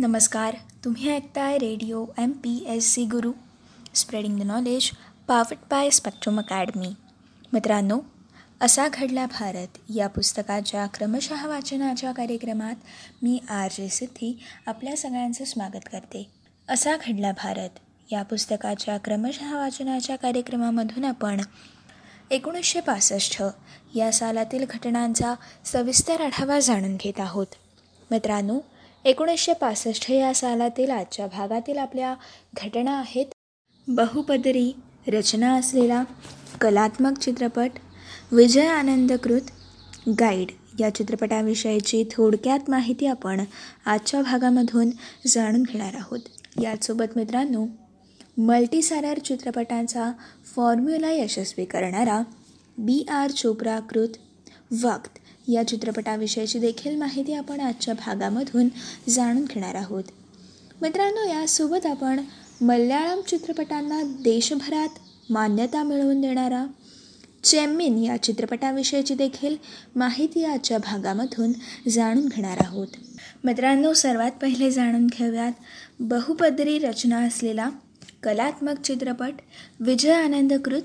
नमस्कार तुम्ही ऐकताय radio M P S C Guru spreading the knowledge powered by Spectrum Academy मित्रांनो असा घडला भारत. या पुस्तकाच्या क्रमशः वाचनाच्या कार्यक्रमात मी आर जे सिद्धी आपल्या सगळ्यांचं स्वागत करते. असा घडला भारत. या पुस्तकाच्या क्रमशः वाचनाच्या कार्यक्रमामधून आपण एकोणीसशे पासष्ट या सालातील घटनांचा सविस्तर आढावा जाणून घेत आहोत. मित्रांनो एकोणीसशे पासष्ट या सालातील आजच्या भागातील आपल्या घटना आहेत. बहुपदरी रचना असलेला कलात्मक चित्रपट विजय आनंदकृत गाईड या चित्रपटाविषयीची थोडक्यात माहिती आपण आजच्या भागामधून जाणून घेणार आहोत. यासोबत मित्रांनो मल्टीसारर चित्रपटांचा फॉर्म्युला यशस्वी करणारा बी आर चोप्राकृत वक्त या चित्रपटाविषयीची देखील माहिती आपण आजच्या भागामधून जाणून घेणार आहोत. मित्रांनो यासोबत आपण मल्याळम चित्रपटांना देशभरात मान्यता मिळवून देणारा चेम्मिन या चित्रपटाविषयीची देखील माहिती आजच्या भागामधून जाणून घेणार आहोत. मित्रांनो सर्वात पहिले जाणून घेऊयात बहुपदरी रचना असलेला कलात्मक चित्रपट विजय आनंदकृत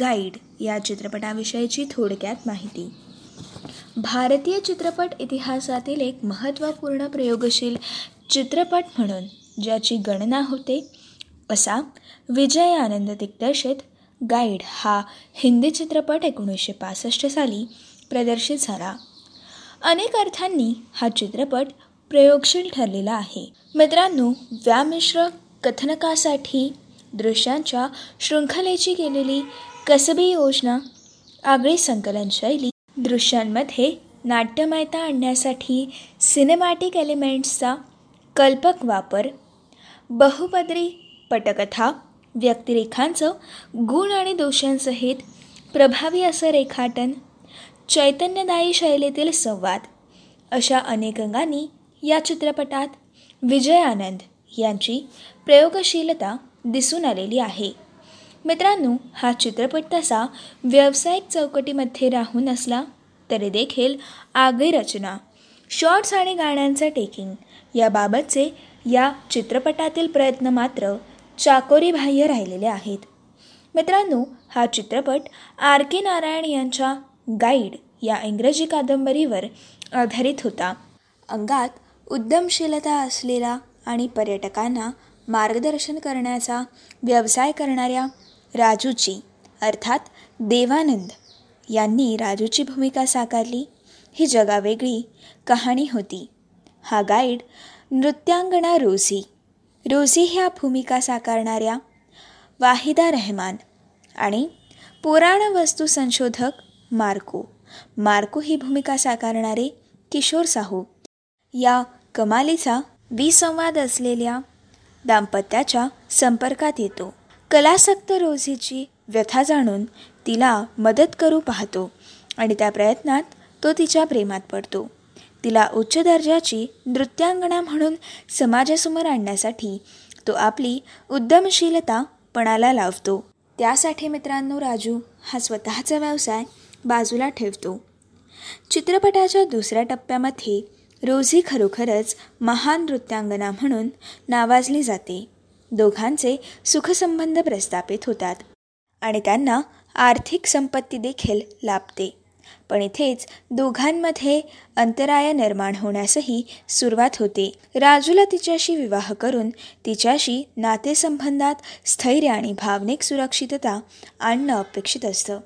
गाईड या चित्रपटाविषयीची थोडक्यात माहिती. भारतीय चित्रपट इतिहासातील एक महत्त्वपूर्ण प्रयोगशील चित्रपट म्हणून ज्याची गणना होते असा विजय आनंद दिग्दर्शित गाईड हा हिंदी चित्रपट एकोणीसशे पासष्ट साली प्रदर्शित झाला. अनेक अर्थांनी हा चित्रपट प्रयोगशील ठरलेला आहे. मित्रांनो व्यामिश्र कथनकासाठी दृश्यांच्या शृंखलेची केलेली कसबी योजना आगळी संकलन शैली दृश्यांमध्ये नाट्यमयता आणण्यासाठी सिनेमॅटिक एलिमेंट्सचा कल्पक वापर बहुपदरी पटकथा व्यक्तिरेखांचं गुण आणि दोषांसहित प्रभावी असं रेखाटन चैतन्यदायी शैलीतील संवाद अशा अनेक अंगांनी या चित्रपटात विजय आनंद यांची प्रयोगशीलता दिसून आलेली आहे. मित्रांनो हा चित्रपट तसा व्यावसायिक चौकटीमध्ये राहून असला तरी देखील आगळी रचना शॉर्ट्स आणि गाण्यांचं टेकिंग याबाबतचे या चित्रपटातील प्रयत्न मात्र चाकोरीबाह्य राहिलेले आहेत. मित्रांनो हा चित्रपट आर के नारायण यांच्या गाईड या इंग्रजी कादंबरीवर आधारित होता. अंगात उद्यमशीलता असलेला आणि पर्यटकांना मार्गदर्शन करण्याचा व्यवसाय करणाऱ्या राजूची अर्थात देवानंद. यांनी राजूची भूमिका साकारली. ही जगावेगळी कहाणी होती. हा गाईड नृत्यांगणा रोझी. रोझी ह्या भूमिका साकारणाऱ्या वाहिदा रहमान आणि पुराण वस्तू संशोधक मार्को. मार्को ही भूमिका साकारणारे किशोर साहू. या कमालीचा विसंवाद असलेल्या दाम्पत्याच्या संपर्कात येतो. कलासक्त रोझीची व्यथा जाणून तिला मदत करू पाहतो आणि त्या प्रयत्नात तो तिच्या प्रेमात पडतो. तिला उच्च दर्जाची नृत्यांगणा म्हणून समाजासमोर आणण्यासाठी तो आपली उद्यमशीलता पणाला लावतो. त्यासाठी मित्रांनो राजू हा स्वतःचा व्यवसाय बाजूला ठेवतो. चित्रपटाच्या दुसऱ्या टप्प्यामध्ये रोझी खरोखरच महान नृत्यांगना म्हणून नावाजली जाते. दोघांचे सुखसंबंध प्रस्थापित होतात आणि त्यांना आर्थिक संपत्ती देखील लाभते. पण इथेच दोघांमध्ये अंतराय निर्माण होण्यासही सुरुवात होते. राजूला तिच्याशी विवाह करून तिच्याशी नातेसंबंधात स्थैर्य आणि भावनिक सुरक्षितता आणणं अपेक्षित असतं.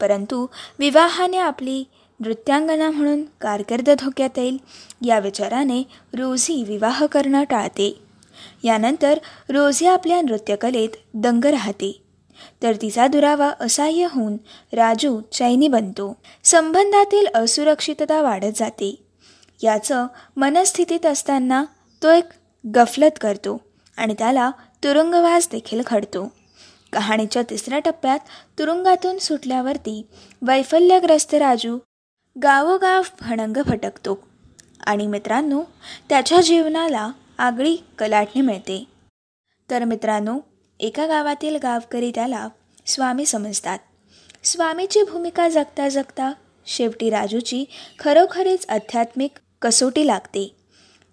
परंतु विवाहाने आपली नृत्यांगना म्हणून कारकीर्द धोक्यात येईल या विचाराने रोझी विवाह करणं टाळते. यानंतर रोझी आपल्या नृत्यकलेत दंग राहते. तर तिचा दुरावा असह्य होऊन राजू चैनी बनतो. संबंधातील असुरक्षितता वाढत जाते. याचं मनस्थितीत असताना तो एक गफलत करतो आणि त्याला तुरुंगवास देखील घडतो. कहाणीच्या तिसऱ्या टप्प्यात तुरुंगातून सुटल्यावरती वैफल्यग्रस्त राजू गावोगाव भणंग भटकतो आणि मित्रांनो त्याच्या जीवनाला आगळी कलाटणी मिळते. तर मित्रांनो एका गावातील गावकरी त्याला स्वामी समजतात. स्वामीची भूमिका जगता जगता शेवटी राजूची खरोखरीच आध्यात्मिक कसोटी लागते.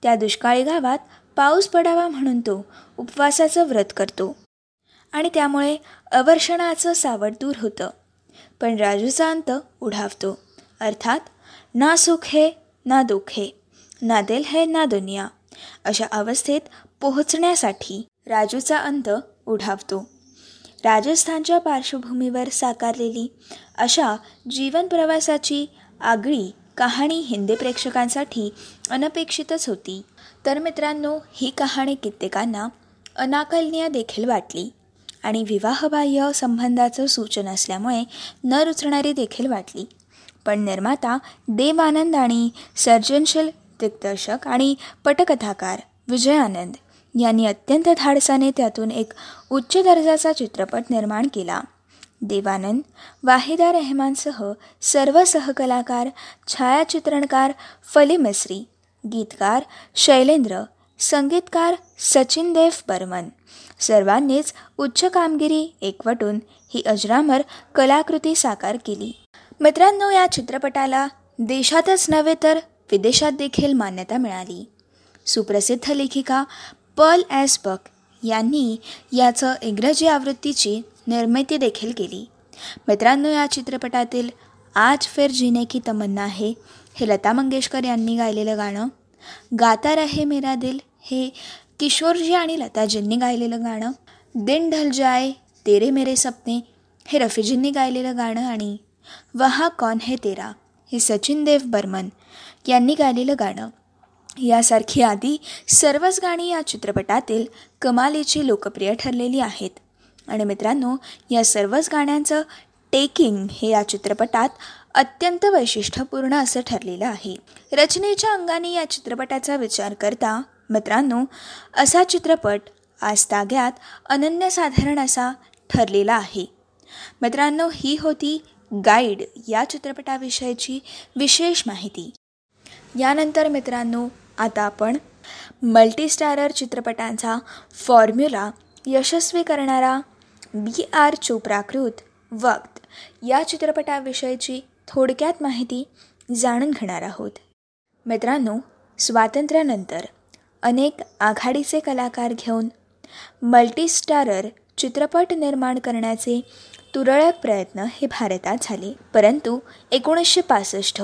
त्या दुष्काळी गावात पाऊस पडावा म्हणून तो उपवासाचं व्रत करतो. आणि त्यामुळे अवर्षणाचं सावट दूर होतं. पण राजूचा अंत उढावतो. अर्थात ना सुख हे ना दुःख हे ना दिल है ना दुनिया. अशा अवस्थेत पोहोचण्यासाठी राजूचा अंत उढावतो. राजस्थानच्या पार्श्वभूमीवर साकारलेली अशा जीवन प्रवासाची आगळी कहाणी हिंदी प्रेक्षकांसाठी अनपेक्षितच होती. तर मित्रांनो ही कहाणी कित्येकांना अनाकलनीय देखील वाटली आणि विवाहबाह्य संबंधाचं सूचन असल्यामुळे न रुचणारी देखील वाटली. पण निर्माता देवानंद आणि सर्जनशील दिग्दर्शक आणि पटकथाकार विजय आनंद यांनी अत्यंत धाडसाने त्यातून एक उच्च दर्जाचा चित्रपट निर्माण केला. देवानंद वाहिदा रहमानसह सर्व सहकलाकार छायाचित्रणकार फली मिस्री गीतकार शैलेंद्र संगीतकार सचिन देव बर्मन. सर्वांनीच उच्च कामगिरी एकवटून ही अजरामर कलाकृती साकार केली. मित्रांनो या चित्रपटाला देशातच नव्हे तर विदेशात देखील मान्यता मिळाली. सुप्रसिद्ध लेखिका पर्ल ॲस बक यांनी याचं इंग्रजी आवृत्तीची निर्मिती देखील केली. मित्रांनो या चित्रपटातील आज फिर जीने की तमन्ना आहे हे लता मंगेशकर यांनी गायलेलं गाणं गाता रहे मेरा दिल हे किशोरजी आणि लताजींनी गायलेलं गाणं दिन ढल जाय तेरे मेरे सपने हे रफीजींनी गायलेलं गाणं आणि वहा कौन है तेरा हे सचिन देव बर्मन यांनी गायलेलं गाणं. यासारखी आधी सर्वच गाणी या चित्रपटातील कमालीची लोकप्रिय ठरलेली आहेत. आणि मित्रांनो या सर्वच गाण्यांचं टेकिंग हे या चित्रपटात अत्यंत वैशिष्ट्यपूर्ण असं ठरलेलं आहे. रचनेच्या अंगाने या चित्रपटाचा विचार करता मित्रांनो असा चित्रपट आज ताग्यात अनन्यसाधारण असा ठरलेला आहे. मित्रांनो ही होती गाईड या चित्रपटाविषयीची विशेष माहिती. यानंतर मित्रांनो आता आपण मल्टीस्टारर चित्रपटांचा फॉर्म्युला यशस्वी करणारा बी आर चोप्राकृत वक्त या चित्रपटाविषयीची थोडक्यात माहिती जाणून घेणार आहोत. मित्रांनो स्वातंत्र्यानंतर अनेक आघाडीचे कलाकार घेऊन मल्टीस्टारर चित्रपट निर्माण करण्याचे तुरळक प्रयत्न हे भारतात झाले. परंतु एकोणीसशे पासष्ट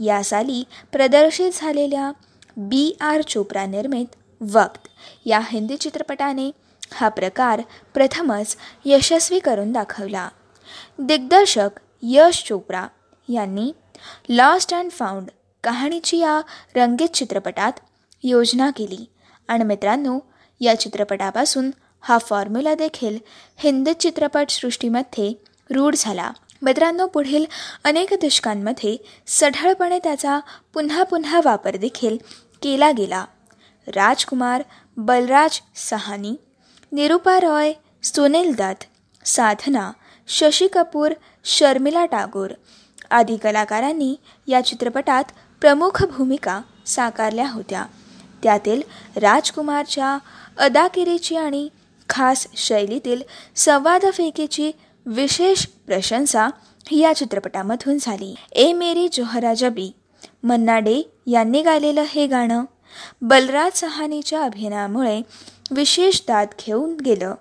या साली प्रदर्शित झालेल्या बी आर चोप्रा निर्मित वक्त या हिंदी चित्रपटाने हा प्रकार प्रथमच यशस्वी करून दाखवला. दिग्दर्शक यश चोप्रा यांनी लॉस्ट अँड फाउंड कहाणीची या रंगीत चित्रपटात योजना केली. आणि मित्रांनो या चित्रपटापासून हा फॉर्म्युला देखील हिंदी चित्रपटसृष्टीमध्ये रूढ झाला. मित्रांनो पुढील अनेक दशकांमध्ये सढळपणे त्याचा पुन्हा पुन्हा वापर देखील केला गेला. राजकुमार बलराज सहानी निरुपा रॉय सुनील दत्त साधना शशी कपूर शर्मिला टागोर आदी कलाकारांनी या चित्रपटात प्रमुख भूमिका साकारल्या होत्या. त्यातील राजकुमारच्या अदाकिरीची आणि खास शैलीतील संवादफेकीची विशेष प्रशंसा या चित्रपटामधून झाली. ए मेरी जोहरा जबी मन्ना डे यांनी गायलेलं हे गाणं बलराज सहानीच्या अभिनयामुळे विशेष दाद घेऊन गेलं.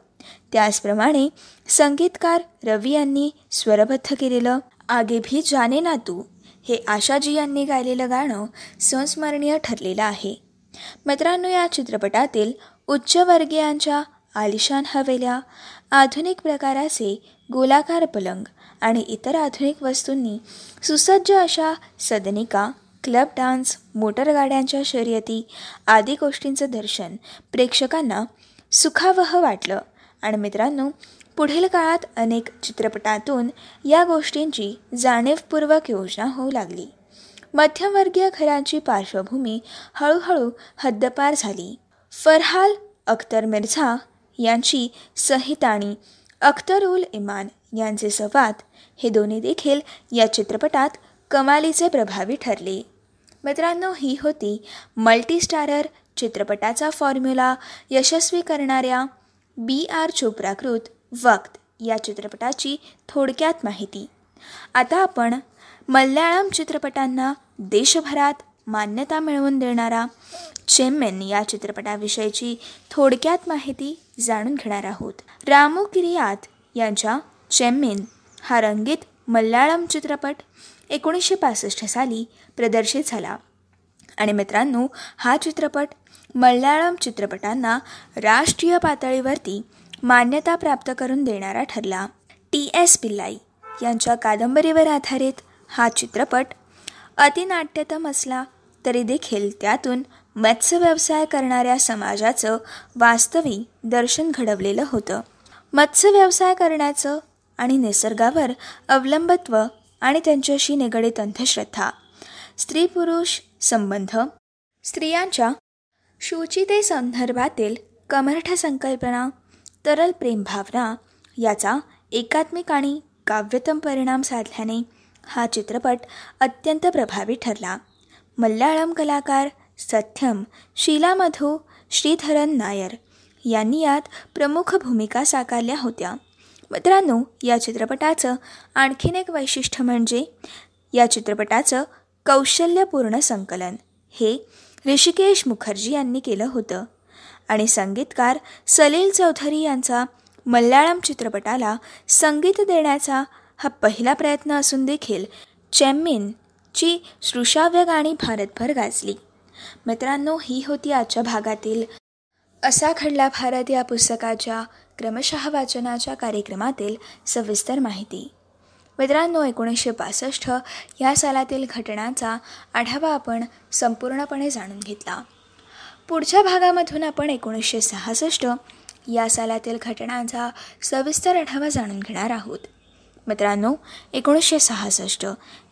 त्याचप्रमाणे संगीतकार रवी यांनी स्वरबद्ध केलेलं आगे भी जाने ना तू हे आशाजी यांनी गायलेलं गाणं संस्मरणीय ठरलेलं आहे. मित्रांनो या चित्रपटातील उच्चवर्गीयांच्या आलिशान हवेल्या आधुनिक प्रकाराचे गोलाकार पलंग आणि इतर आधुनिक वस्तूंनी सुसज्ज अशा सदनिका क्लब डान्स मोटरगाड्यांच्या शर्यती आदी गोष्टींचं दर्शन प्रेक्षकांना सुखावह वाटलं. आणि मित्रांनो पुढील काळात अनेक चित्रपटातून या गोष्टींची जाणीवपूर्वक योजना होऊ लागली. मध्यमवर्गीय घरांची पार्श्वभूमी हळूहळू हद्दपार झाली. फरहाल अख्तर मिर्झा यांची संहिताणी अख्तर उल इमान यांचे संवाद हे दोन्ही देखील या चित्रपटात कमालीचे प्रभावी ठरले. मित्रांनो ही होती मल्टीस्टारर चित्रपटाचा फॉर्म्युला यशस्वी करणाऱ्या बी आर चोप्राकृत वक्त या चित्रपटाची थोडक्यात माहिती. आता आपण मल्याळम चित्रपटांना देशभरात मान्यता मिळवून देणारा चेम्मेन या चित्रपटाविषयीची थोडक्यात माहिती जाणून घेणार आहोत. रामू किरियात यांच्या चेम्मेन हा रंगीत मल्याळम चित्रपट एकोणीसशे पासष्ट साली प्रदर्शित झाला. आणि मित्रांनो हा चित्रपट मल्याळम चित्रपटांना राष्ट्रीय पातळीवरती मान्यता प्राप्त करून देणारा ठरला. टी. एस. पिल्लाई यांच्या कादंबरीवर आधारित हा चित्रपट अतिनाट्यतम असला तरी देखील त्यातून मत्स्य व्यवसाय करणाऱ्या समाजाचं वास्तविक दर्शन घडवलेलं होतं. मत्स्य व्यवसाय करण्याचं आणि निसर्गावर अवलंबत्व आणि त्यांच्याशी निगडीत अंधश्रद्धा स्त्री पुरुष संबंध स्त्रियांच्या शुचिते संदर्भातील कमरठ संकल्पना तरल प्रेमभावना याचा एकात्मिक आणि काव्यतम परिणाम साधल्याने हा चित्रपट अत्यंत प्रभावी ठरला. मल्याळम कलाकार सत्यम शीलामधू श्रीधरन नायर यांनी यात प्रमुख भूमिका साकारल्या होत्या. मित्रांनो या चित्रपटाचं आणखीन एक वैशिष्ट्य म्हणजे या चित्रपटाचं कौशल्यपूर्ण संकलन. हे ऋषिकेश मुखर्जी यांनी केलं होतं. आणि संगीतकार सलील चौधरी यांचा मल्याळम चित्रपटाला संगीत देण्याचा हा पहिला प्रयत्न असून देखील चेम्मिन ची श्रुशाव्य गाणी भारतभर गाजली. मित्रांनो ही होती आजच्या भागातील असा खडला भारत या पुस्तकाच्या क्रमशः वाचनाच्या कार्यक्रमातील सविस्तर माहिती. मित्रांनो एकोणीसशे पासष्ट या सालातील घटनांचा आढावा आपण संपूर्णपणे जाणून घेतला. पुढच्या भागामधून आपण एकोणीसशे सहासष्ट या सालातील घटनांचा सविस्तर आढावा जाणून घेणार आहोत. मित्रांनो एकोणीसशे सहासष्ट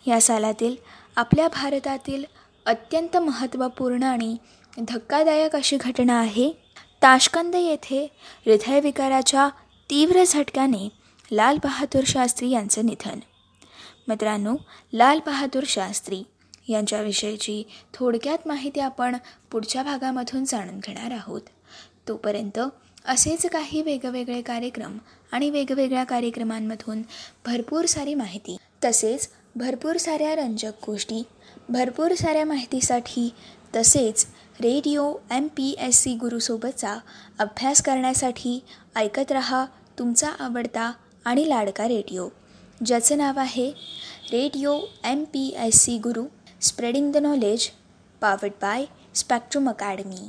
या सालातील आपल्या भारतातील अत्यंत महत्त्वपूर्ण आणि धक्कादायक अशी घटना आहे ताशकंद येथे हृदयविकाराच्या तीव्र झटक्याने लाल बहादूर शास्त्री यांचं निधन. मित्रांनो लाल बहादूर शास्त्री यांच्याविषयीची थोडक्यात माहिती आपण पुढच्या भागामधून जाणून घेणार आहोत. तोपर्यंत असेच काही वेगवेगळे कार्यक्रम आणि वेगवेगळ्या कार्यक्रमांमधून भरपूर सारी माहिती. तसेच भरपूर साऱ्या रंजक गोष्टी भरपूर साऱ्या माहितीसाठी तसेच radio M P S C गुरुसोबतचा अभ्यास करण्यासाठी ऐकत रहा तुमचा आवडता आणि लाडका रेडिओ. ज्याचं नाव आहे radio M P S C Guru spreading the knowledge powered by Spectrum Academy.